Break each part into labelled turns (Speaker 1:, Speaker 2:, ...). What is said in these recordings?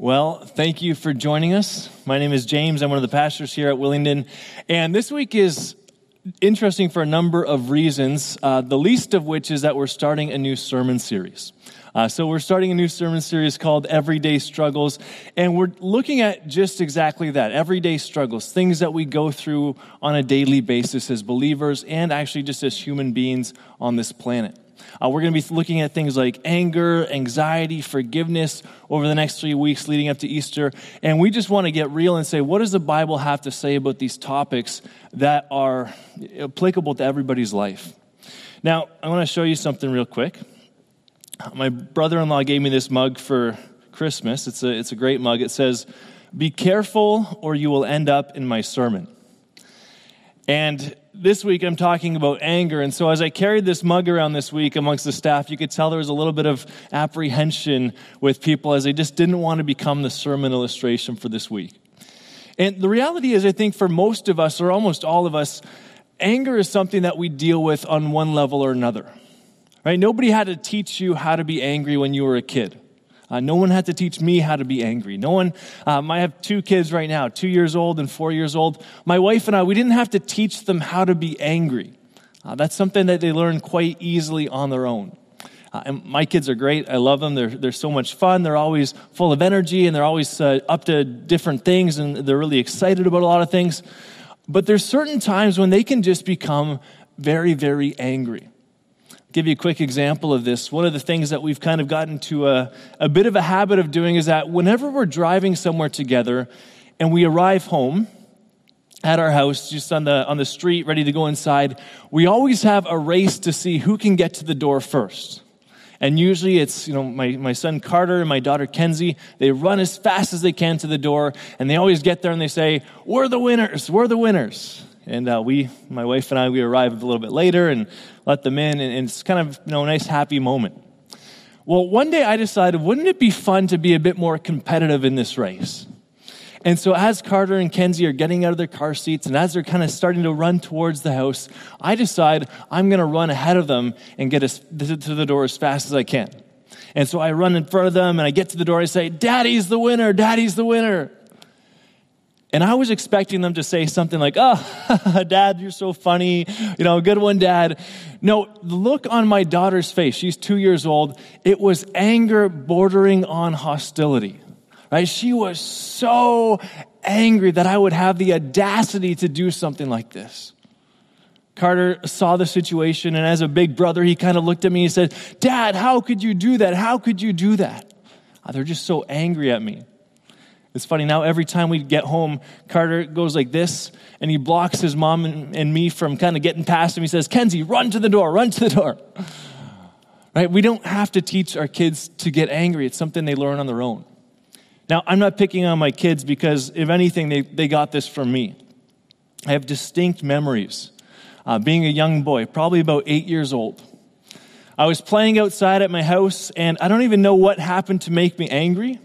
Speaker 1: Well, thank you for joining us. My name is James. I'm one of the pastors here at Willingdon. And this week is interesting for a number of reasons, uh, the least of which is that we're starting a new sermon series. Uh, so, we're starting a new sermon series called Everyday Struggles, and we're looking at just exactly that everyday struggles, things that we go through on a daily basis as believers and actually just as human beings on this planet. Uh, we're going to be looking at things like anger, anxiety, forgiveness over the next three weeks leading up to Easter. And we just want to get real and say, what does the Bible have to say about these topics that are applicable to everybody's life? Now, I want to show you something real quick. My brother in law gave me this mug for Christmas. It's a, it's a great mug. It says, Be careful, or you will end up in my sermon. And this week I'm talking about anger. And so as I carried this mug around this week amongst the staff, you could tell there was a little bit of apprehension with people as they just didn't want to become the sermon illustration for this week. And the reality is, I think for most of us, or almost all of us, anger is something that we deal with on one level or another. Right? Nobody had to teach you how to be angry when you were a kid. Uh, no one had to teach me how to be angry. No one, um, I have two kids right now, two years old and four years old. My wife and I, we didn't have to teach them how to be angry. Uh, that's something that they learn quite easily on their own. Uh, and my kids are great. I love them. They're, they're so much fun. They're always full of energy and they're always uh, up to different things and they're really excited about a lot of things. But there's certain times when they can just become very, very angry give you a quick example of this. One of the things that we've kind of gotten to a, a bit of a habit of doing is that whenever we're driving somewhere together and we arrive home, at our house, just on the, on the street, ready to go inside, we always have a race to see who can get to the door first. And usually it's, you know, my, my son Carter and my daughter Kenzie, they run as fast as they can to the door, and they always get there and they say, We're the winners, we're the winners. And uh, we, my wife and I, we arrived a little bit later and let them in, and, and it's kind of, you know, a nice, happy moment. Well, one day I decided, wouldn't it be fun to be a bit more competitive in this race? And so, as Carter and Kenzie are getting out of their car seats and as they're kind of starting to run towards the house, I decide I'm going to run ahead of them and get to the door as fast as I can. And so I run in front of them and I get to the door. I say, Daddy's the winner, Daddy's the winner. And I was expecting them to say something like, Oh, dad, you're so funny. You know, good one, dad. No, look on my daughter's face, she's two years old, it was anger bordering on hostility. Right? She was so angry that I would have the audacity to do something like this. Carter saw the situation, and as a big brother, he kind of looked at me and he said, Dad, how could you do that? How could you do that? Oh, they're just so angry at me. It's funny now, every time we get home, Carter goes like this, and he blocks his mom and, and me from kind of getting past him. He says, Kenzie, run to the door, run to the door. Right? We don't have to teach our kids to get angry, it's something they learn on their own. Now, I'm not picking on my kids because, if anything, they, they got this from me. I have distinct memories. Uh, being a young boy, probably about eight years old. I was playing outside at my house, and I don't even know what happened to make me angry.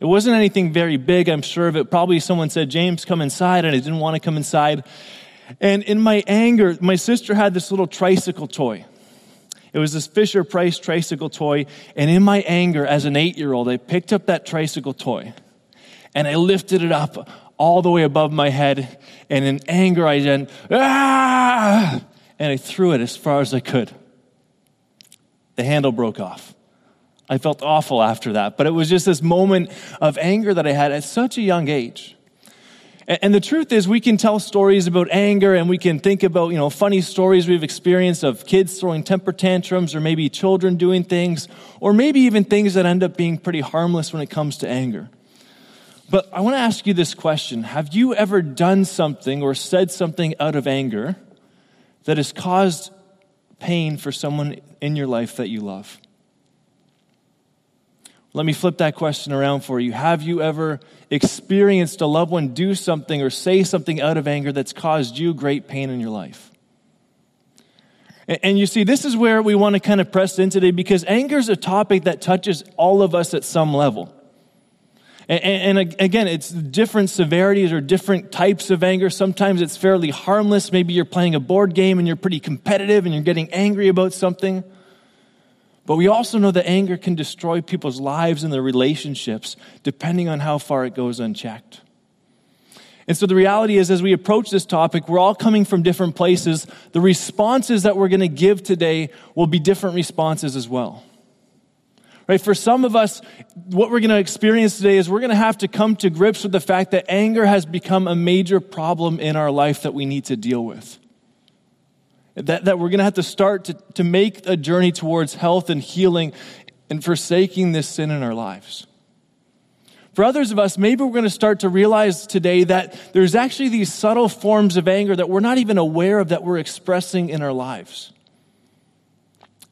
Speaker 1: It wasn't anything very big, I'm sure of it. Probably someone said, James, come inside, and I didn't want to come inside. And in my anger, my sister had this little tricycle toy. It was this Fisher Price tricycle toy. And in my anger, as an eight year old, I picked up that tricycle toy and I lifted it up all the way above my head. And in anger, I then, ah! And I threw it as far as I could. The handle broke off. I felt awful after that. But it was just this moment of anger that I had at such a young age. And the truth is, we can tell stories about anger and we can think about, you know, funny stories we've experienced of kids throwing temper tantrums or maybe children doing things or maybe even things that end up being pretty harmless when it comes to anger. But I want to ask you this question Have you ever done something or said something out of anger that has caused pain for someone in your life that you love? Let me flip that question around for you. Have you ever experienced a loved one do something or say something out of anger that's caused you great pain in your life? And you see, this is where we want to kind of press in today because anger is a topic that touches all of us at some level. And, again, it's different severities or different types of anger. Sometimes it's fairly harmless. Maybe you're playing a board game and you're pretty competitive and you're getting angry about something. But we also know that anger can destroy people's lives and their relationships depending on how far it goes unchecked. And so the reality is, as we approach this topic, we're all coming from different places. The responses that we're going to give today will be different responses as well. Right? For some of us, what we're going to experience today is we're going to have to come to grips with the fact that anger has become a major problem in our life that we need to deal with. That, that we're going to have to start to, to make a journey towards health and healing and forsaking this sin in our lives. For others of us, maybe we're going to start to realize today that there's actually these subtle forms of anger that we're not even aware of that we're expressing in our lives.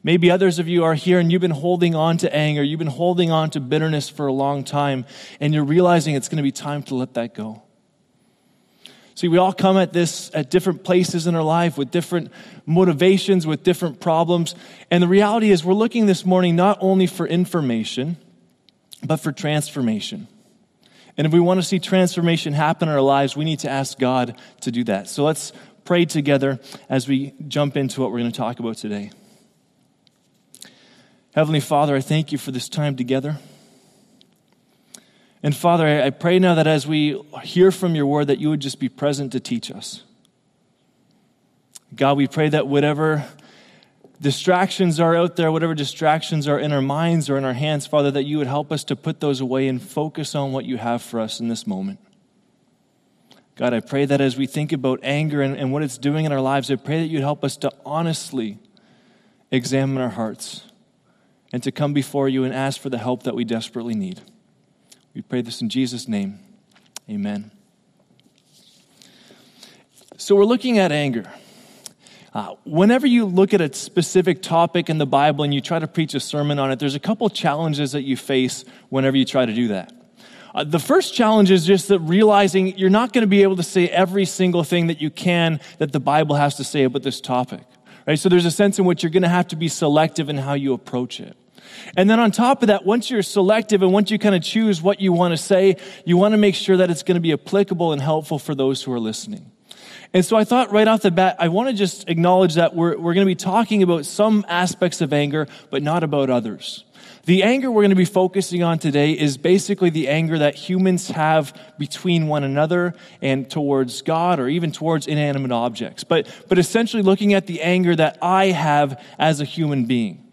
Speaker 1: Maybe others of you are here and you've been holding on to anger, you've been holding on to bitterness for a long time, and you're realizing it's going to be time to let that go. See, we all come at this at different places in our life with different motivations, with different problems. And the reality is, we're looking this morning not only for information, but for transformation. And if we want to see transformation happen in our lives, we need to ask God to do that. So let's pray together as we jump into what we're going to talk about today. Heavenly Father, I thank you for this time together. And Father, I pray now that as we hear from your word, that you would just be present to teach us. God, we pray that whatever distractions are out there, whatever distractions are in our minds or in our hands, Father, that you would help us to put those away and focus on what you have for us in this moment. God, I pray that as we think about anger and, and what it's doing in our lives, I pray that you'd help us to honestly examine our hearts and to come before you and ask for the help that we desperately need. We pray this in Jesus' name. Amen. So, we're looking at anger. Uh, whenever you look at a specific topic in the Bible and you try to preach a sermon on it, there's a couple challenges that you face whenever you try to do that. Uh, the first challenge is just that realizing you're not going to be able to say every single thing that you can that the Bible has to say about this topic. Right? So there's a sense in which you're going to have to be selective in how you approach it. And then on top of that, once you're selective and once you kind of choose what you want to say, you want to make sure that it's going to be applicable and helpful for those who are listening. And so I thought right off the bat, I want to just acknowledge that we're, we're going to be talking about some aspects of anger, but not about others. The anger we're going to be focusing on today is basically the anger that humans have between one another and towards God or even towards inanimate objects. But, but essentially looking at the anger that I have as a human being.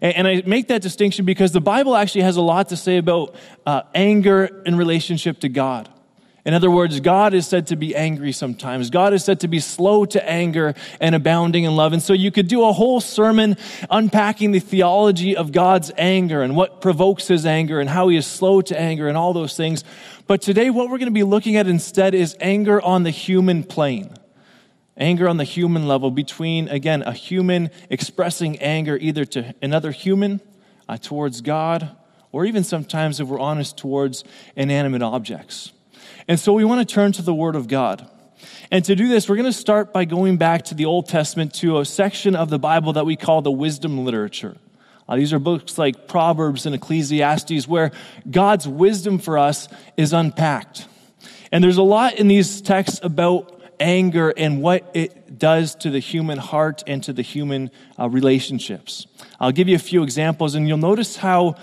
Speaker 1: And, I make that distinction because the Bible actually has a lot to say about uh, anger in relationship to God. In other words, God is said to be angry sometimes. God is said to be slow to anger and abounding in love. And so you could do a whole sermon unpacking the theology of God's anger and what provokes his anger and how he is slow to anger and all those things. But today, what we're going to be looking at instead is anger on the human plane. Anger on the human level between, again, a human expressing anger either to another human, uh, towards God, or even sometimes, if we're honest, towards inanimate objects. And so we want to turn to the Word of God. And to do this, we're going to start by going back to the Old Testament to a section of the Bible that we call the wisdom literature. Uh, these are books like Proverbs and Ecclesiastes where God's wisdom for us is unpacked. And there's a lot in these texts about anger and what it does to the human heart and to the human uh, relationships. I'll give you a few examples, and you'll notice how,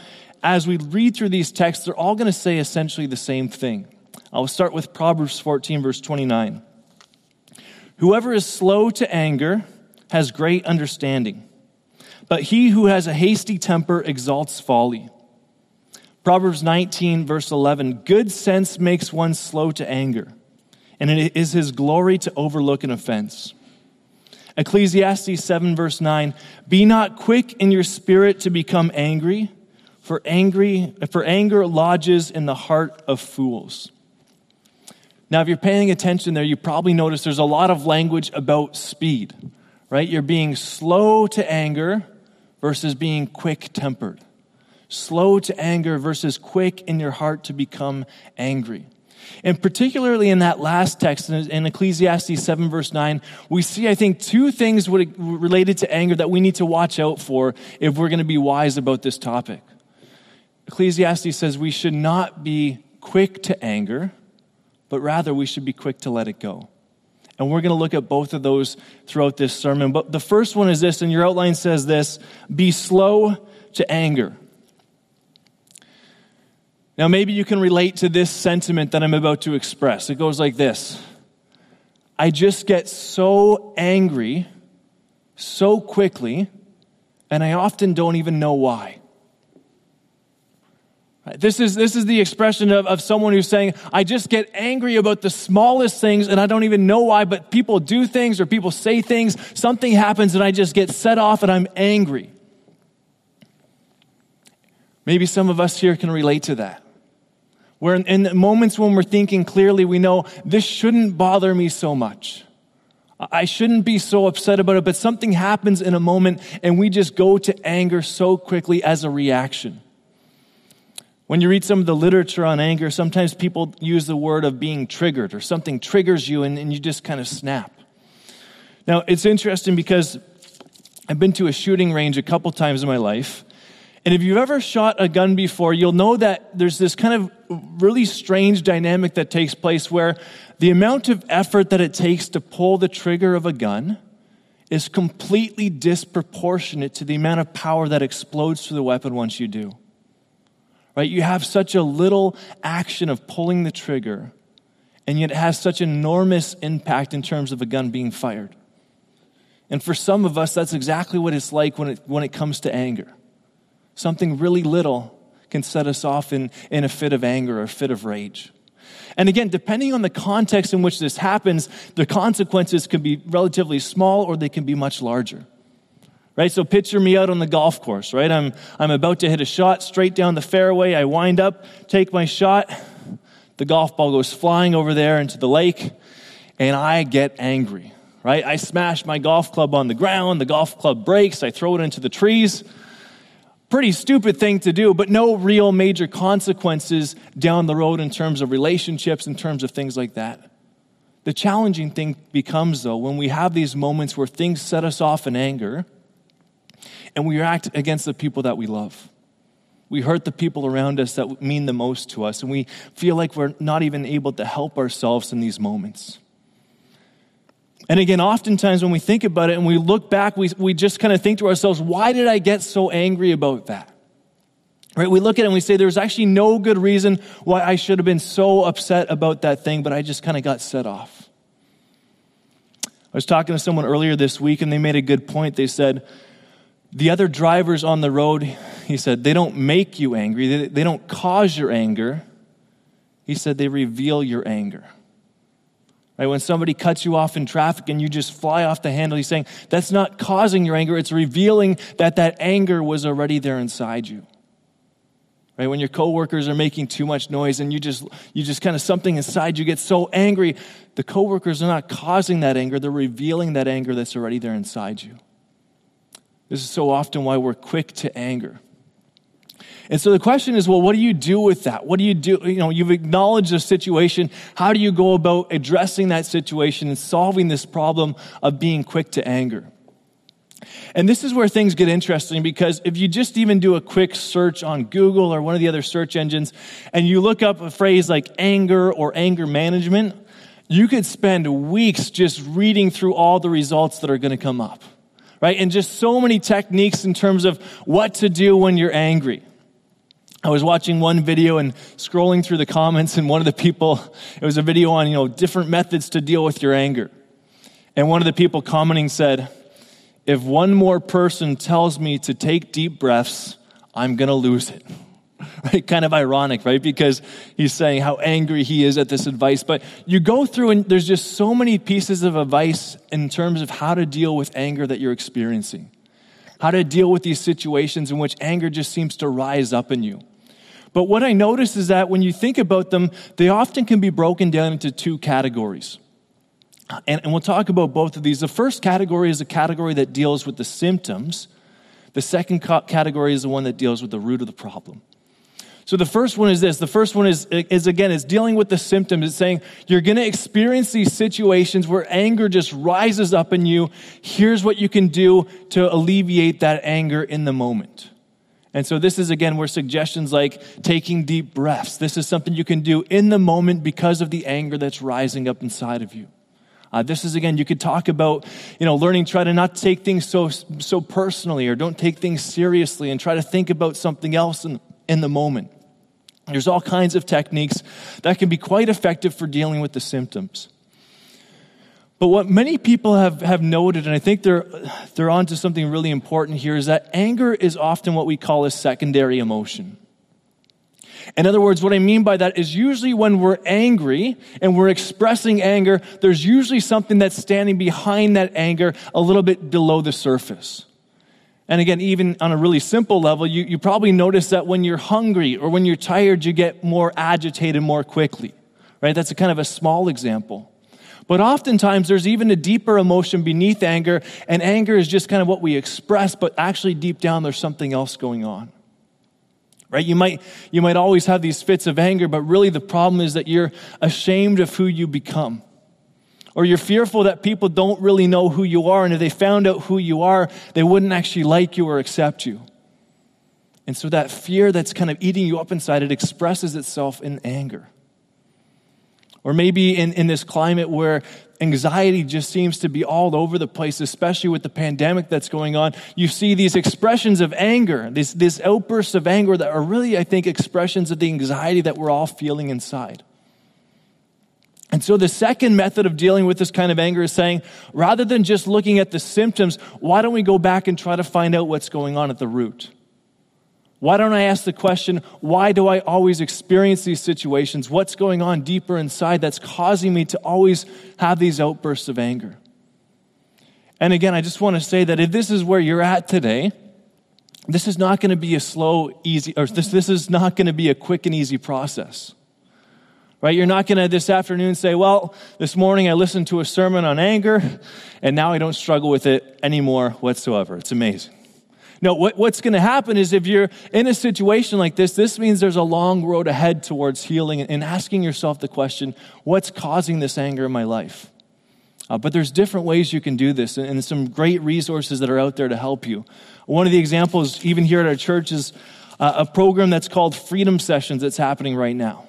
Speaker 1: as we read through these texts, they're all going to say essentially the same thing. I'll start with Proverbs 14, verse 29. Whoever is slow to anger has great understanding, but he who has a hasty temper exalts folly. Proverbs 19, verse 11 Good sense makes one slow to anger, and it is his glory to overlook an offense. Ecclesiastes 7, verse 9 Be not quick in your spirit to become angry, for, angry, for anger lodges in the heart of fools. Now, if you're paying attention there, you probably notice there's a lot of language about speed, right? You're being slow to anger versus being quick tempered. Slow to anger versus quick in your heart to become angry. And particularly in that last text in Ecclesiastes 7, verse 9, we see, I think, two things related to anger that we need to watch out for if we're going to be wise about this topic. Ecclesiastes says we should not be quick to anger but rather we should be quick to let it go. And we're going to look at both of those throughout this sermon. But the first one is this, and your outline says this be slow to anger. Now, maybe you can relate to this sentiment that I'm about to express. It goes like this I just get so angry so quickly, and I often don't even know why. This is, this is the expression of, of someone who's saying, I just get angry about the smallest things and I don't even know why, but people do things or people say things, something happens and I just get set off and I'm angry. Maybe some of us here can relate to that. Where in, moments when we're thinking clearly, we know this shouldn't bother me so much. I shouldn't be so upset about it, but something happens in a moment and we just go to anger so quickly as a reaction. When you read some of the literature on anger, sometimes people use the word of being triggered or something triggers you and, and you just kind of snap. Now, it's interesting because I've been to a shooting range a couple times in my life. And if you've ever shot a gun before, you'll know that there's this kind of really strange dynamic that takes place where the amount of effort that it takes to pull the trigger of a gun is completely disproportionate to the amount of power that explodes through the weapon once you do. Right? You have such a little action of pulling the trigger, and yet it has such enormous impact in terms of a gun being fired. And for some of us, that's exactly what it's like when it, when it comes to anger. Something really little can set us off in, in a fit of anger or a fit of rage. And again, depending on the context in which this happens, the consequences can be relatively small or they can be much larger right? So picture me out on the golf course, right? I'm, I'm about to hit a shot straight down the fairway. I wind up, take my shot. The golf ball goes flying over there into the lake, and I get angry, right? I smash my golf club on the ground. The golf club breaks. I throw it into the trees. Pretty stupid thing to do, but no real major consequences down the road in terms of relationships, in terms of things like that. The challenging thing becomes, though, when we have these moments where things set us off in anger and we act against the people that we love. We hurt the people around us that mean the most to us, and we feel like we're not even able to help ourselves in these moments. And again, oftentimes when we think about it and we look back, we, we just kind of think to ourselves, why did I get so angry about that? Right? We look at it and we say, there's actually no good reason why I should have been so upset about that thing, but I just kind of got set off. I was talking to someone earlier this week and they made a good point. They said, the other drivers on the road, he said, they don't make you angry, they, they don't cause your anger. He said, they reveal your anger. Right? When somebody cuts you off in traffic and you just fly off the handle, he's saying, that's not causing your anger, it's revealing that that anger was already there inside you. Right? When your coworkers are making too much noise and you just you just kind of something inside you gets so angry, the coworkers are not causing that anger, they're revealing that anger that's already there inside you. This is so often why we're quick to anger. And so the question is, well, what do you do with that? What do you do? You know, you've acknowledged the situation. How do you go about addressing that situation and solving this problem of being quick to anger? And this is where things get interesting because if you just even do a quick search on Google or one of the other search engines and you look up a phrase like anger or anger management, you could spend weeks just reading through all the results that are going to come up right? And just so many techniques in terms of what to do when you're angry. I was watching one video and scrolling through the comments, and one of the people, it was a video on, you know, different methods to deal with your anger. And one of the people commenting said, If one more person tells me to take deep breaths, I'm going to lose it. right? Kind of ironic, right? Because he's saying how angry he is at this advice. But you go through and there's just so many pieces of advice in terms of how to deal with anger that you're experiencing. How to deal with these situations in which anger just seems to rise up in you. But what I notice is that when you think about them, they often can be broken down into two categories. And, and, we'll talk about both of these. The first category is a category that deals with the symptoms. The second category is the one that deals with the root of the problem. So the first one is this. The first one is, is again, is dealing with the symptoms. It's saying you're going to experience these situations where anger just rises up in you. Here's what you can do to alleviate that anger in the moment. And so this is again where suggestions like taking deep breaths. This is something you can do in the moment because of the anger that's rising up inside of you. Uh, this is again, you could talk about, you know, learning, try to not take things so, so personally or don't take things seriously and try to think about something else in, in the moment. There's all kinds of techniques that can be quite effective for dealing with the symptoms. But what many people have, have noted, and I think they're, they're onto something really important here, is that anger is often what we call a secondary emotion. In other words, what I mean by that is usually when we're angry and we're expressing anger, there's usually something that's standing behind that anger a little bit below the surface. And again, even on a really simple level, you, you probably notice that when you're hungry or when you're tired, you get more agitated more quickly, right? That's a kind of a small example. But oftentimes there's even a deeper emotion beneath anger, and anger is just kind of what we express, but actually deep down there's something else going on. Right? You might you might always have these fits of anger but really the problem is that you're ashamed of who you become. Or you're fearful that people don't really know who you are and if they found out who you are they wouldn't actually like you or accept you. And so that fear that's kind of eating you up inside it expresses itself in anger or maybe in, in this climate where anxiety just seems to be all over the place, especially with the pandemic that's going on. You see these expressions of anger, these, these outbursts of anger that are really, I think, expressions of the anxiety that we're all feeling inside. And so, the second method of dealing with this kind of anger is saying, rather than just looking at the symptoms, why don't we go back and try to find out what's going on at the root? Why don't I ask the question, why do I always experience these situations? What's going on deeper inside that's causing me to always have these outbursts of anger? And again, I just want to say that if this is where you're at today, this is not going to be a slow, easy, or this, this is not going to be a quick and easy process. Right? You're not going to this afternoon say, well, this morning I listened to a sermon on anger, and now I don't struggle with it anymore whatsoever. It's amazing. No, what, what's going to happen is if you're in a situation like this, this means there's a long road ahead towards healing and asking yourself the question, what's causing this anger in my life? Uh, but there's different ways you can do this and, and some great resources that are out there to help you. One of the examples, even here at our church, is uh, a program that's called Freedom Sessions that's happening right now.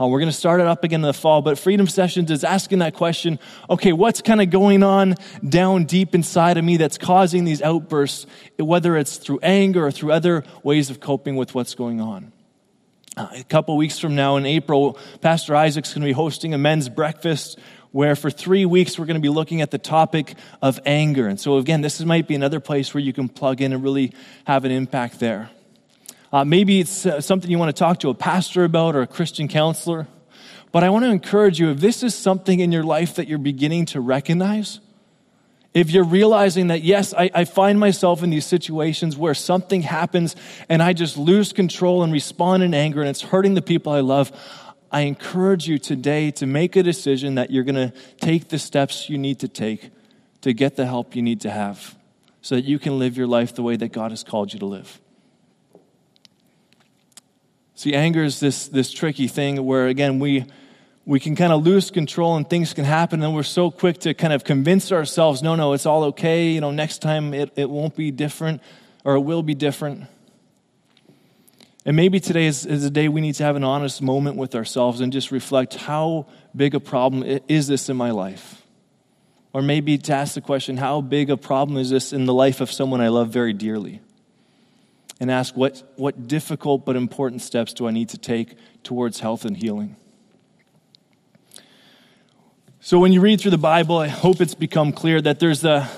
Speaker 1: Uh, we're going to start it up again in the fall, but Freedom Sessions is asking that question okay, what's kind of going on down deep inside of me that's causing these outbursts, whether it's through anger or through other ways of coping with what's going on? Uh, a couple weeks from now in April, Pastor Isaac's going to be hosting a men's breakfast where for three weeks we're going to be looking at the topic of anger. And so, again, this might be another place where you can plug in and really have an impact there. Uh, maybe it's uh, something you want to talk to a pastor about or a Christian counselor. But I want to encourage you if this is something in your life that you're beginning to recognize, if you're realizing that, yes, I, I, find myself in these situations where something happens and I just lose control and respond in anger and it's hurting the people I love, I encourage you today to make a decision that you're going to take the steps you need to take to get the help you need to have so that you can live your life the way that God has called you to live. See, anger is this, this tricky thing where, again, we, we can kind of lose control and things can happen, and we're so quick to kind of convince ourselves, no, no, it's all okay. You know, next time it, it won't be different or it will be different. And maybe today is, is a day we need to have an honest moment with ourselves and just reflect how big a problem is this in my life? Or maybe to ask the question, how big a problem is this in the life of someone I love very dearly? And ask what, what difficult but important steps do I need to take towards health and healing. So, when you read through the Bible, I hope it's become clear that there's a,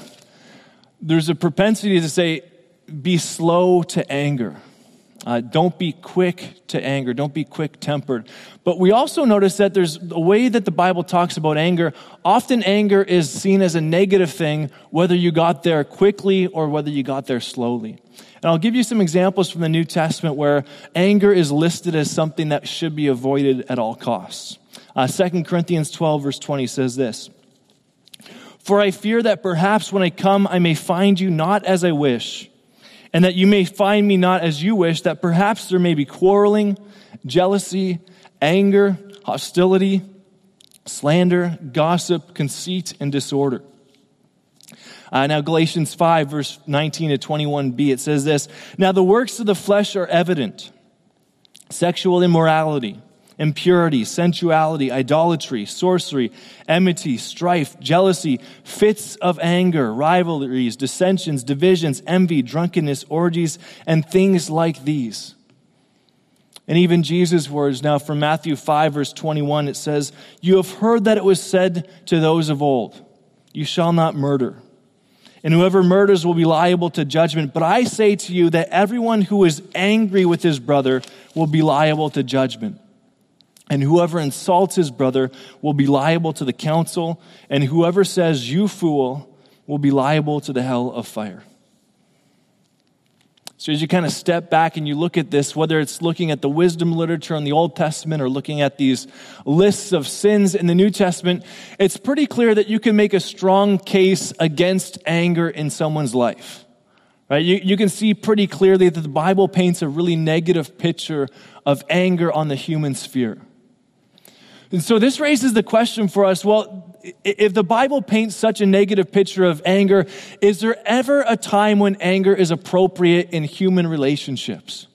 Speaker 1: there's a propensity to say, be slow to anger. Uh, don't be quick to anger. Don't be quick tempered. But we also notice that there's a way that the Bible talks about anger. Often anger is seen as a negative thing, whether you got there quickly or whether you got there slowly. And I'll give you some examples from the New Testament where anger is listed as something that should be avoided at all costs. Uh, 2 Corinthians 12, verse 20 says this For I fear that perhaps when I come, I may find you not as I wish, and that you may find me not as you wish, that perhaps there may be quarreling, jealousy, anger, hostility, slander, gossip, conceit, and disorder. Uh, now, Galatians 5, verse 19 to 21b, it says this Now the works of the flesh are evident sexual immorality impurity, sensuality, idolatry, sorcery, enmity, strife, jealousy, fits of anger, rivalries, dissensions, divisions, envy, drunkenness, orgies, and things like these. And even Jesus' words now from Matthew 5, verse 21, it says, You have heard that it was said to those of old, You shall not murder. And whoever murders will be liable to judgment. But I say to you that everyone who is angry with his brother will be liable to judgment. And whoever insults his brother will be liable to the council. And whoever says, You fool, will be liable to the hell of fire. So, as you kind of step back and you look at this, whether it's looking at the wisdom literature in the Old Testament or looking at these lists of sins in the New Testament, it's pretty clear that you can make a strong case against anger in someone's life. Right? You, you can see pretty clearly that the Bible paints a really negative picture of anger on the human sphere. And so this raises the question for us well, if the Bible paints such a negative picture of anger, is there ever a time when anger is appropriate in human relationships?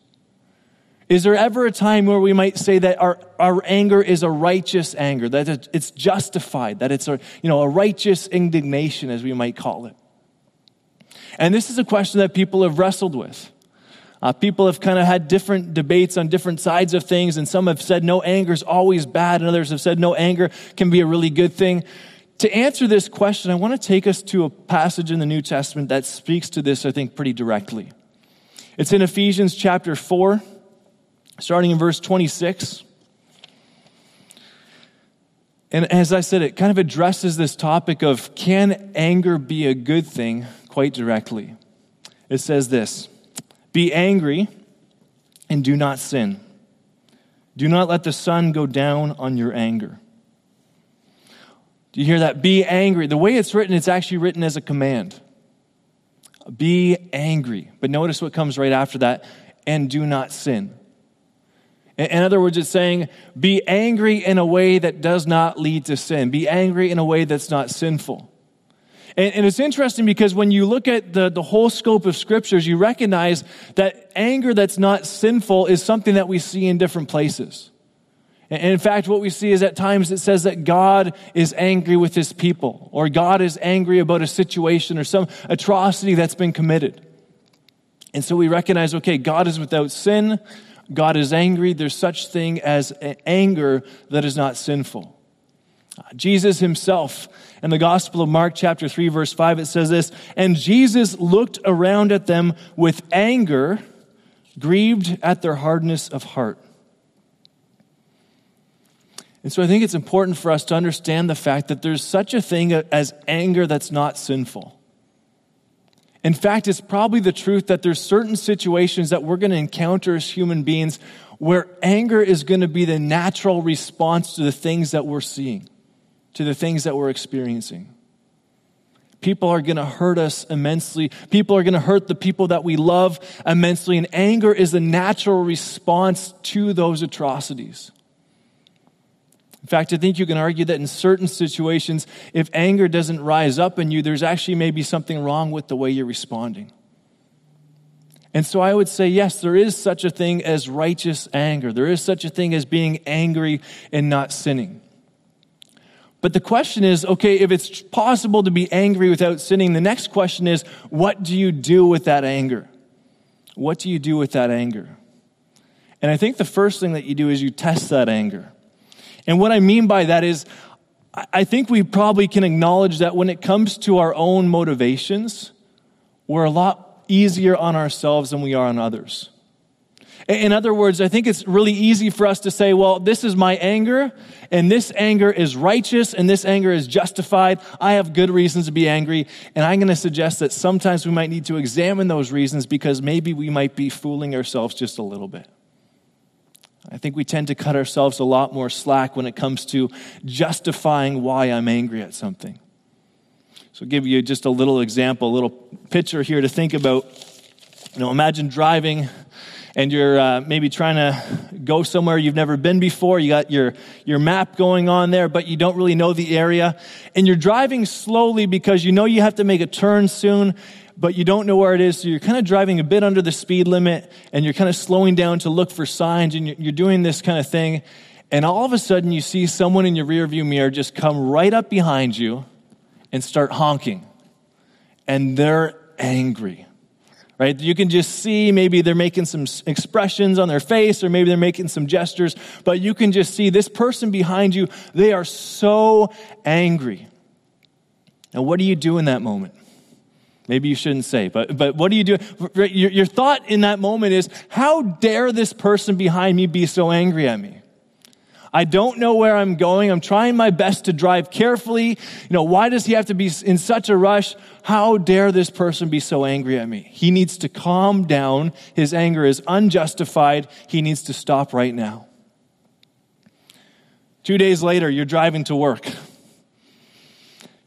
Speaker 1: Is there ever a time where we might say that our, our anger is a righteous anger, that it's justified, that it's a, you know, a righteous indignation, as we might call it? And this is a question that people have wrestled with. Uh, people have kind of had different debates on different sides of things, and some have said no anger is always bad, and others have said no anger can be a really good thing. To answer this question, I want to take us to a passage in the New Testament that speaks to this, I think, pretty directly. It's in Ephesians chapter 4, starting in verse 26. And as I said, it kind of addresses this topic of can anger be a good thing quite directly. It says this. Be angry and do not sin. Do not let the sun go down on your anger. Do you hear that? Be angry. The way it's written, it's actually written as a command. Be angry. But notice what comes right after that and do not sin. In other words, it's saying be angry in a way that does not lead to sin. Be angry in a way that's not sinful. And, and, it's interesting because when you look at the, the whole scope of scriptures, you recognize that anger that's not sinful is something that we see in different places. And in fact, what we see is at times it says that God is angry with his people, or God is angry about a situation or some atrocity that's been committed. And so we recognize, okay, God is without sin. God is angry. There's such thing as anger that is not sinful. Uh, Jesus himself in the Gospel of Mark, chapter 3, verse 5, it says this And Jesus looked around at them with anger, grieved at their hardness of heart. And so I think it's important for us to understand the fact that there's such a thing as anger that's not sinful. In fact, it's probably the truth that there's certain situations that we're going to encounter as human beings where anger is going to be the natural response to the things that we're seeing to the things that we're experiencing. People are going to hurt us immensely. People are going to hurt the people that we love immensely. And anger is a natural response to those atrocities. In fact, I think you can argue that in certain situations, if anger doesn't rise up in you, there's actually maybe something wrong with the way you're responding. And so I would say, yes, there is such a thing as righteous anger. There is such a thing as being angry and not sinning. But the question is okay, if it's possible to be angry without sinning, the next question is what do you do with that anger? What do you do with that anger? And I think the first thing that you do is you test that anger. And what I mean by that is, I think we probably can acknowledge that when it comes to our own motivations, we're a lot easier on ourselves than we are on others. In other words, I think it's really easy for us to say, well, this is my anger, and this anger is righteous, and this anger is justified. I have good reasons to be angry. And I'm going to suggest that sometimes we might need to examine those reasons because maybe we might be fooling ourselves just a little bit. I think we tend to cut ourselves a lot more slack when it comes to justifying why I'm angry at something. So, I'll give you just a little example, a little picture here to think about. You know, imagine driving and you're uh, maybe trying to go somewhere you've never been before. You got your, your map going on there, but you don't really know the area. And you're driving slowly because you know you have to make a turn soon, but you don't know where it is. So you're kind of driving a bit under the speed limit and you're kind of slowing down to look for signs and you're doing this kind of thing. And all of a sudden, you see someone in your rearview mirror just come right up behind you and start honking. And they're angry. Right? You can just see maybe they're making some expressions on their face or maybe they're making some gestures, but you can just see this person behind you, they are so angry. Now, what do you do in that moment? Maybe you shouldn't say, but, but what do you do? Your, your thought in that moment is, how dare this person behind me be so angry at me? I don't know where I'm going. I'm trying my best to drive carefully. You know, why does he have to be in such a rush? How dare this person be so angry at me? He needs to calm down. His anger is unjustified. He needs to stop right now. Two days later, you're driving to work.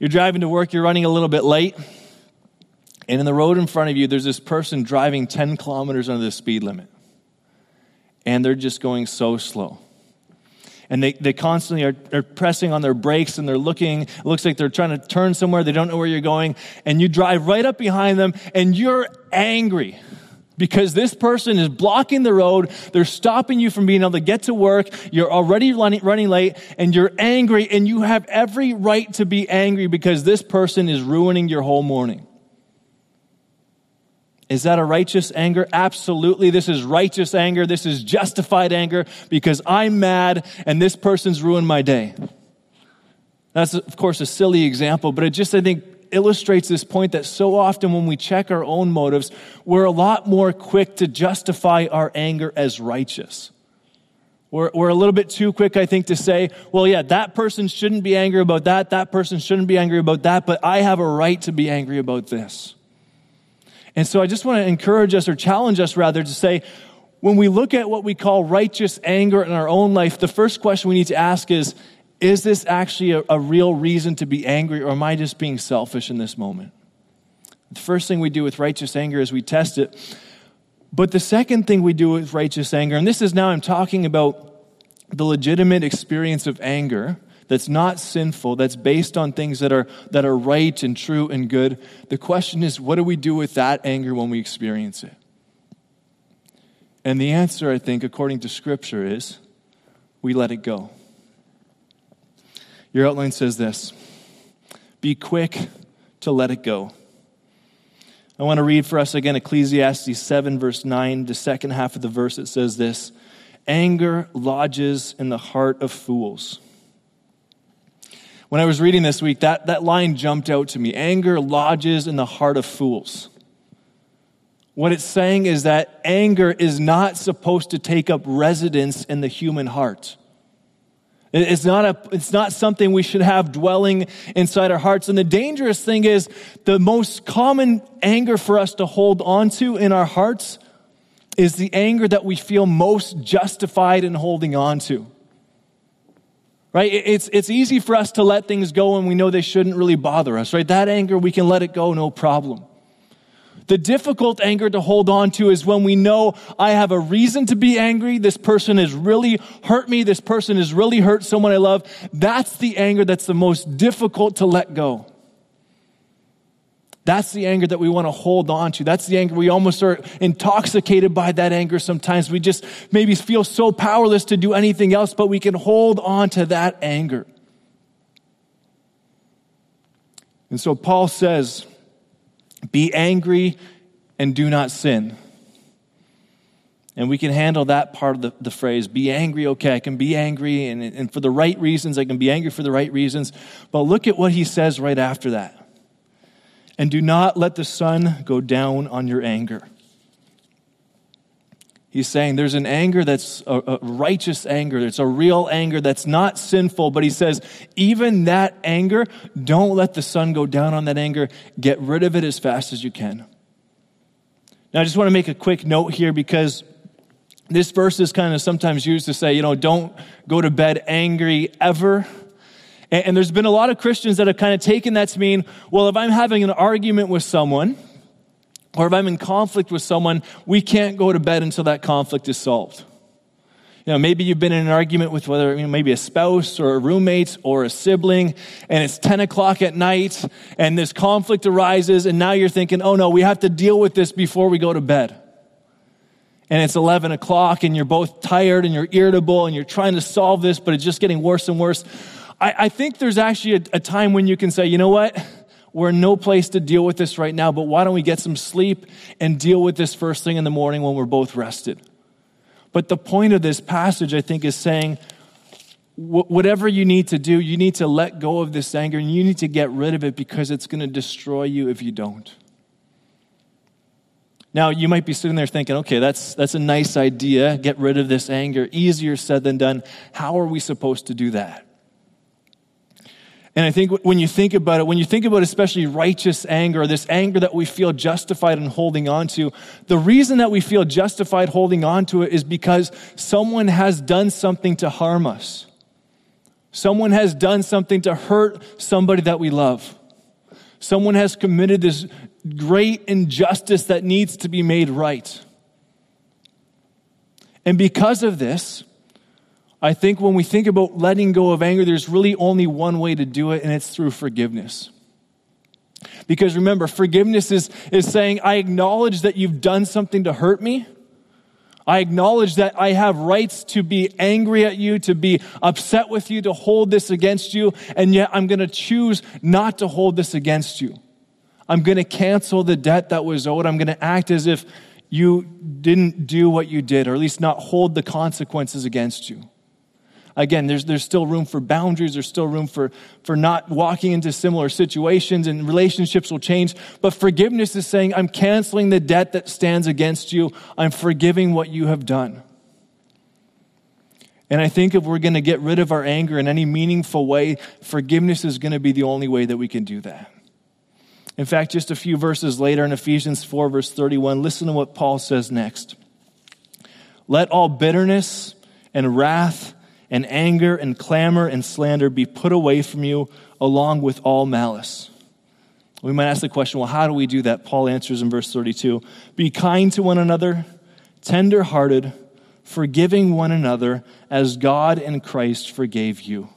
Speaker 1: You're driving to work, you're running a little bit late. And in the road in front of you, there's this person driving 10 kilometers under the speed limit. And they're just going so slow and they, they constantly are, are pressing on their brakes and they're looking. It looks like they're trying to turn somewhere. They don't know where you're going. And you drive right up behind them and you're angry because this person is blocking the road. They're stopping you from being able to get to work. You're already running, running late and you're angry and you have every right to be angry because this person is ruining your whole morning. Is that a righteous anger? Absolutely. This is righteous anger. This is justified anger because I'm mad and this person's ruined my day. That's, of course, a silly example, but it just, I think, illustrates this point that so often when we check our own motives, we're a lot more quick to justify our anger as righteous. We're, we're a little bit too quick, I think, to say, well, yeah, that person shouldn't be angry about that, that person shouldn't be angry about that, but I have a right to be angry about this. And so I just want to encourage us or challenge us rather to say, when we look at what we call righteous anger in our own life, the first question we need to ask is, is this actually a, a real reason to be angry or am I just being selfish in this moment? The first thing we do with righteous anger is we test it. But the second thing we do with righteous anger, and this is now I'm talking about the legitimate experience of anger, that's not sinful, that's based on things that are, that are right and true and good. The question is, what do we do with that anger when we experience it? And the answer, I think, according to Scripture, is we let it go. Your outline says this Be quick to let it go. I want to read for us again Ecclesiastes 7, verse 9. The second half of the verse, it says this Anger lodges in the heart of fools when I was reading this week, that, that line jumped out to me. Anger lodges in the heart of fools. What it's saying is that anger is not supposed to take up residence in the human heart. It's not, a, it's not something we should have dwelling inside our hearts. And the dangerous thing is the most common anger for us to hold on to in our hearts is the anger that we feel most justified in holding on to right? It's, it's easy for us to let things go when we know they shouldn't really bother us, right? That anger, we can let it go, no problem. The difficult anger to hold on to is when we know I have a reason to be angry. This person has really hurt me. This person has really hurt someone I love. That's the anger that's the most difficult to let go. That's the anger that we want to hold on to. That's the anger we almost are intoxicated by that anger sometimes. We just maybe feel so powerless to do anything else, but we can hold on to that anger. And so Paul says, Be angry and do not sin. And we can handle that part of the, the phrase be angry, okay, I can be angry, and, and for the right reasons, I can be angry for the right reasons. But look at what he says right after that and do not let the sun go down on your anger. He's saying there's an anger that's a, righteous anger. It's a real anger that's not sinful, but he says, even that anger, don't let the sun go down on that anger. Get rid of it as fast as you can. Now, I just want to make a quick note here because this verse is kind of sometimes used to say, you know, don't go to bed angry ever. And, and there's been a lot of Christians that have kind of taken that to mean, well, if I'm having an argument with someone, or if I'm in conflict with someone, we can't go to bed until that conflict is solved. You know, maybe you've been in an argument with whether you know, maybe a spouse or a roommate or a sibling, and it's 10 o'clock at night, and this conflict arises, and now you're thinking, oh no, we have to deal with this before we go to bed. and it's 11 o'clock and you're both tired and you're irritable and you're trying to solve this, but it's just getting worse and worse. I, I think there's actually a, a time when you can say, you know what? We're in no place to deal with this right now, but why don't we get some sleep and deal with this first thing in the morning when we're both rested? But the point of this passage, I think, is saying whatever you need to do, you need to let go of this anger and you need to get rid of it because it's going to destroy you if you don't. Now, you might be sitting there thinking, okay, that's, that's a nice idea. Get rid of this anger. Easier said than done. How are we supposed to do that? And I think when you think about it, when you think about especially righteous anger, this anger that we feel justified in holding on to, the reason that we feel justified holding on to it is because someone has done something to harm us. Someone has done something to hurt somebody that we love. Someone has committed this great injustice that needs to be made right. And because of this, I think when we think about letting go of anger, there's really only one way to do it, and it's through forgiveness. Because remember, forgiveness is, is saying, I acknowledge that you've done something to hurt me. I acknowledge that I have rights to be angry at you, to be upset with you, to hold this against you, and yet I'm going to choose not to hold this against you. I'm going to cancel the debt that was owed. I'm going to act as if you didn't do what you did, or at least not hold the consequences against you. Again, there's, there's still room for boundaries. There's still room for, for not walking into similar situations and relationships will change. But forgiveness is saying, I'm canceling the debt that stands against you. I'm forgiving what you have done. And I think if we're going to get rid of our anger in any meaningful way, forgiveness is going to be the only way that we can do that. In fact, just a few verses later in Ephesians 4, verse 31, listen to what Paul says next. Let all bitterness and wrath and anger and clamor and slander be put away from you along with all malice. We might ask the question, well, how do we do that? Paul answers in verse 32 Be kind to one another, tender hearted, forgiving one another as God in Christ forgave you.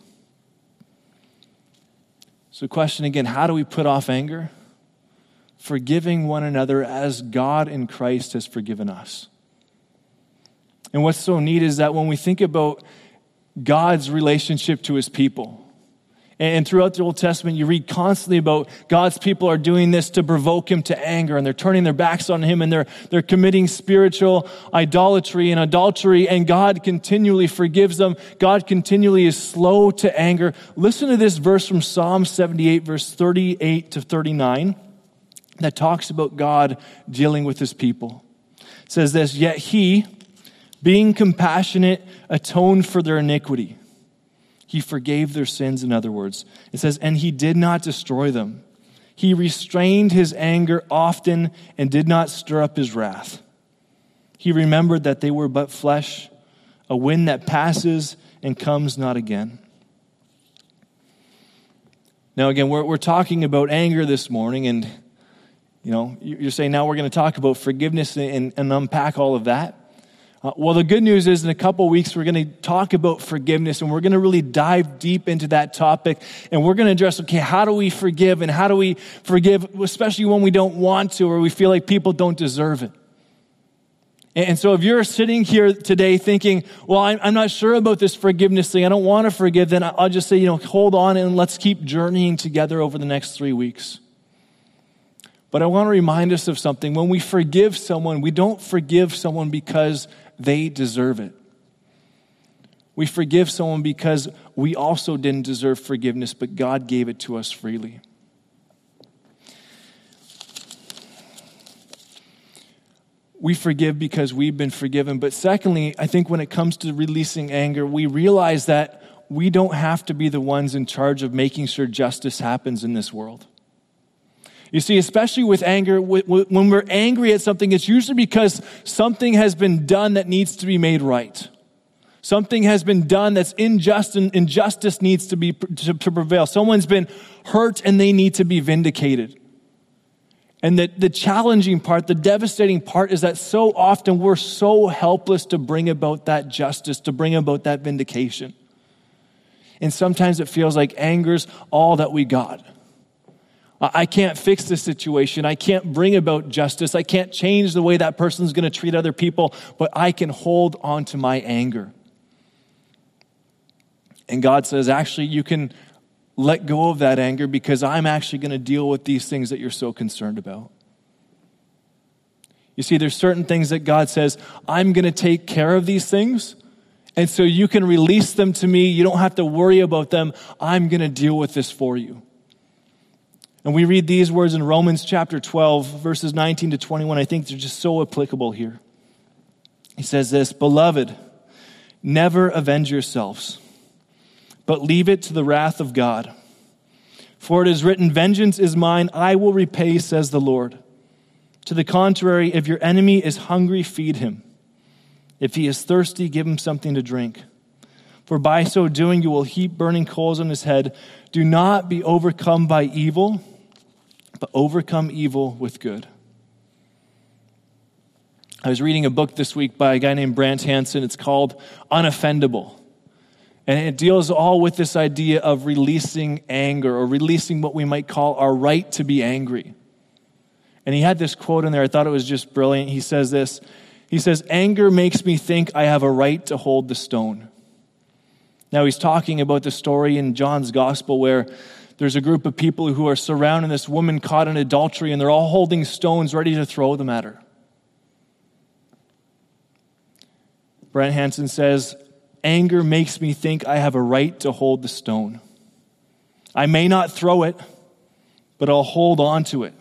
Speaker 1: So, question again how do we put off anger? Forgiving one another as God in Christ has forgiven us. And what's so neat is that when we think about God's relationship to his people. And throughout the Old Testament, you read constantly about God's people are doing this to provoke him to anger, and they're turning their backs on him, and they're, they're committing spiritual idolatry and adultery, and God continually forgives them. God continually is slow to anger. Listen to this verse from Psalm 78, verse 38 to 39, that talks about God dealing with his people. It says this Yet he, being compassionate, atoned for their iniquity. He forgave their sins, in other words. It says, and he did not destroy them. He restrained his anger often and did not stir up his wrath. He remembered that they were but flesh, a wind that passes and comes not again. Now, again, we're, we're talking about anger this morning, and you know, you're saying now we're going to talk about forgiveness and, and unpack all of that. Uh, well, the good news is in a couple weeks, we're going to talk about forgiveness and we're going to really dive deep into that topic. And we're going to address, okay, how do we forgive and how do we forgive, especially when we don't want to or we feel like people don't deserve it? And so if you're sitting here today thinking, well, I'm not sure about this forgiveness thing, I don't want to forgive, then I'll just say, you know, hold on and let's keep journeying together over the next three weeks. But I want to remind us of something. When we forgive someone, we don't forgive someone because they deserve it. We forgive someone because we also didn't deserve forgiveness, but God gave it to us freely. We forgive because we've been forgiven. But secondly, I think when it comes to releasing anger, we realize that we don't have to be the ones in charge of making sure justice happens in this world. You see, especially with anger, when we're angry at something, it's usually because something has been done that needs to be made right. Something has been done that's unjust and injustice needs to be to, to prevail. Someone's been hurt and they need to be vindicated. And the, the challenging part, the devastating part is that so often we're so helpless to bring about that justice, to bring about that vindication. And sometimes it feels like anger's all that we got. I can't fix the situation. I can't bring about justice. I can't change the way that person's going to treat other people, but I can hold on to my anger. And God says, actually, you can let go of that anger because I'm actually going to deal with these things that you're so concerned about. You see, there's certain things that God says, I'm going to take care of these things. And so you can release them to me. You don't have to worry about them. I'm going to deal with this for you. And we read these words in Romans chapter 12, verses 19 to 21. I think they're just so applicable here. He says this Beloved, never avenge yourselves, but leave it to the wrath of God. For it is written, Vengeance is mine, I will repay, says the Lord. To the contrary, if your enemy is hungry, feed him. If he is thirsty, give him something to drink. For by so doing, you will heap burning coals on his head. Do not be overcome by evil but overcome evil with good. I was reading a book this week by a guy named Brant Hansen. It's called Unoffendable. And it deals all with this idea of releasing anger or releasing what we might call our right to be angry. And he had this quote in there. I thought it was just brilliant. He says this He says, Anger makes me think I have a right to hold the stone. Now, he's talking about the story in John's gospel where there's a group of people who are surrounding this woman caught in adultery, and they're all holding stones ready to throw them at her. Brant Hansen says, Anger makes me think I have a right to hold the stone. I may not throw it, but I'll hold on to it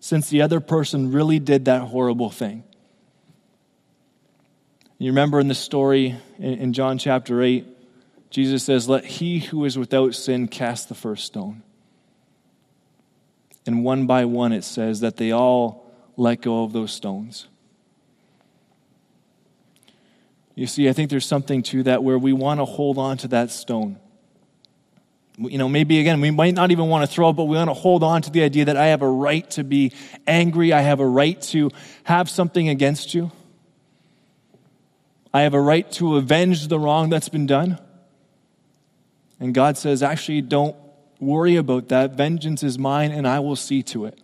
Speaker 1: since the other person really did that horrible thing. You remember in the story in John chapter 8, Jesus says, Let he who is without sin cast the first stone. And one by one, it says that they all let go of those stones. You see, I think there's something to that where we want to hold on to that stone. You know, maybe again, we might not even want to throw it, but we want to hold on to the idea that I have a right to be angry. I have a right to have something against you. I have a right to avenge the wrong that's been done. And God says, actually, don't worry about that. Vengeance is mine, and I will see to it.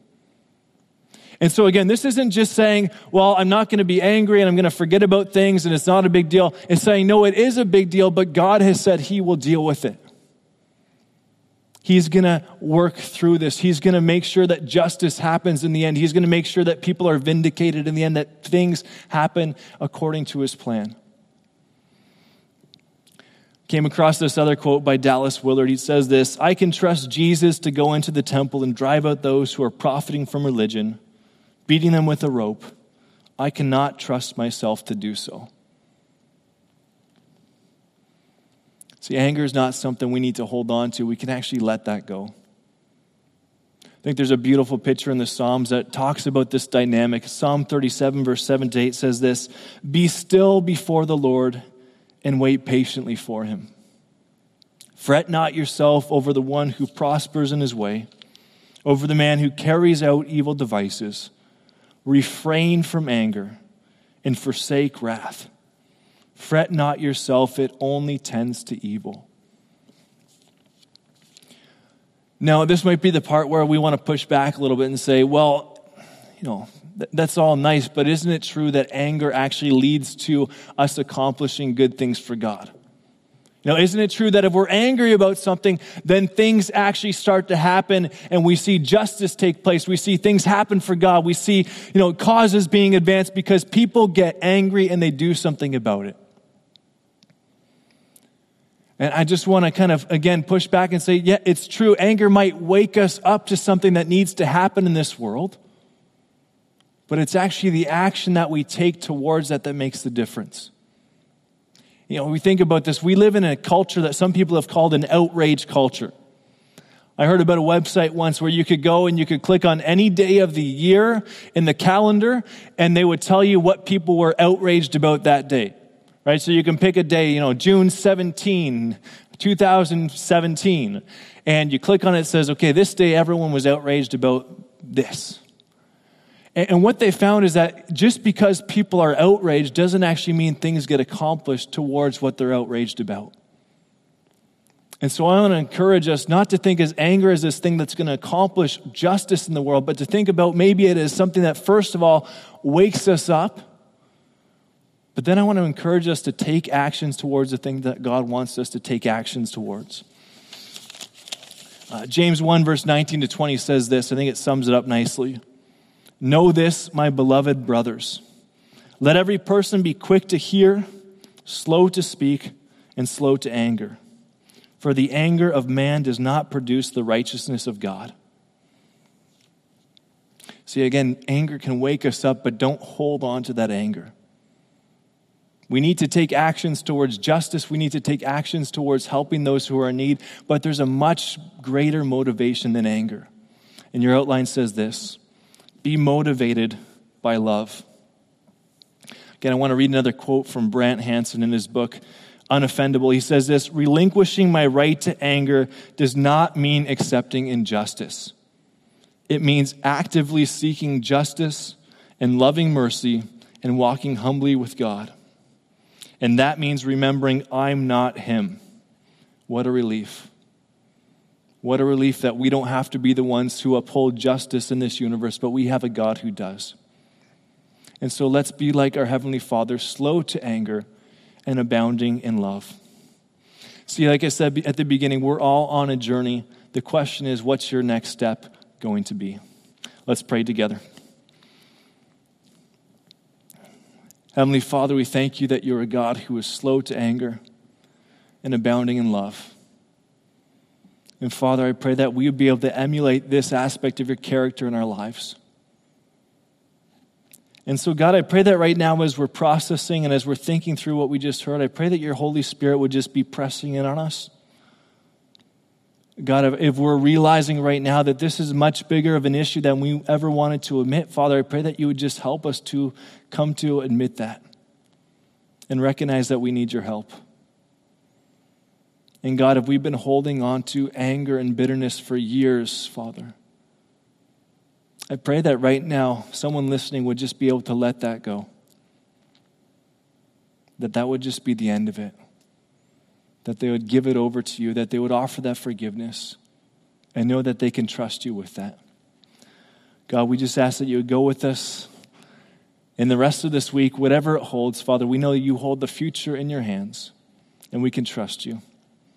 Speaker 1: And so, again, this isn't just saying, well, I'm not going to be angry and I'm going to forget about things and it's not a big deal. It's saying, no, it is a big deal, but God has said He will deal with it. He's going to work through this. He's going to make sure that justice happens in the end. He's going to make sure that people are vindicated in the end, that things happen according to His plan. Came across this other quote by Dallas Willard. He says this I can trust Jesus to go into the temple and drive out those who are profiting from religion, beating them with a rope. I cannot trust myself to do so. See, anger is not something we need to hold on to. We can actually let that go. I think there's a beautiful picture in the Psalms that talks about this dynamic. Psalm 37, verse 7 to 8 says this Be still before the Lord and wait patiently for him. Fret not yourself over the one who prospers in his way, over the man who carries out evil devices. Refrain from anger and forsake wrath. Fret not yourself, it only tends to evil. Now, this might be the part where we want to push back a little bit and say, well, you know, that's all nice, but isn't it true that anger actually leads to us accomplishing good things for God? You know, isn't it true that if we're angry about something, then things actually start to happen and we see justice take place. We see things happen for God. We see, you know, causes being advanced because people get angry and they do something about it. And I just want to kind of, again, push back and say, yeah, it's true. Anger might wake us up to something that needs to happen in this world but it's actually the action that we take towards that that makes the difference. You know, we think about this, we live in a culture that some people have called an outrage culture. I heard about a website once where you could go and you could click on any day of the year in the calendar and they would tell you what people were outraged about that day. Right? So you can pick a day, you know, June 17, 2017, and you click on it, it says, okay, this day everyone was outraged about this. And what they found is that just because people are outraged doesn't actually mean things get accomplished towards what they're outraged about. And so I want to encourage us not to think as anger as this thing that's going to accomplish justice in the world, but to think about maybe it is something that, first of all, wakes us up. But then I want to encourage us to take actions towards the thing that God wants us to take actions towards. Uh, James 1, verse 19 to 20 says this. I think it sums it up nicely. Know this, my beloved brothers. Let every person be quick to hear, slow to speak, and slow to anger. For the anger of man does not produce the righteousness of God. See, again, anger can wake us up, but don't hold on to that anger. We need to take actions towards justice. We need to take actions towards helping those who are in need, but there's a much greater motivation than anger. And your outline says this be motivated by love. Again, I want to read another quote from Brant Hansen in his book, unoffendable. He says this Relinquishing my right to anger does not mean accepting injustice. It means actively seeking justice and loving mercy and walking humbly with God. And that means remembering I'm not Him. What a relief. What a relief that we don't have to be the ones who uphold justice in this universe, but we have a God who does. And so let's be like our Heavenly Father, slow to anger and abounding in love. See, like I said at the beginning, we're all on a journey. The question is, what's your next step going to be? Let's pray together. Heavenly Father, we thank you that you're a God who is slow to anger and abounding in love. And Father, I pray that we would be able to emulate this aspect of your character in our lives. And so, God, I pray that right now, as we're processing and as we're thinking through what we just heard, I pray that your Holy Spirit would just be pressing in on us. God, if we're realizing right now that this is much bigger of an issue than we ever wanted to admit, Father, I pray that you would just help us to come to admit that and recognize that we need your help. And God, if we've been holding on to anger and bitterness for years, Father, I pray that right now, someone listening would just be able to let that go. That that would just be the end of it. That they would give it over to you, that they would offer that forgiveness and know that they can trust you with that. God, we just ask that you would go with us in the rest of this week, whatever it holds. Father, we know that you hold the future in your hands and we can trust you.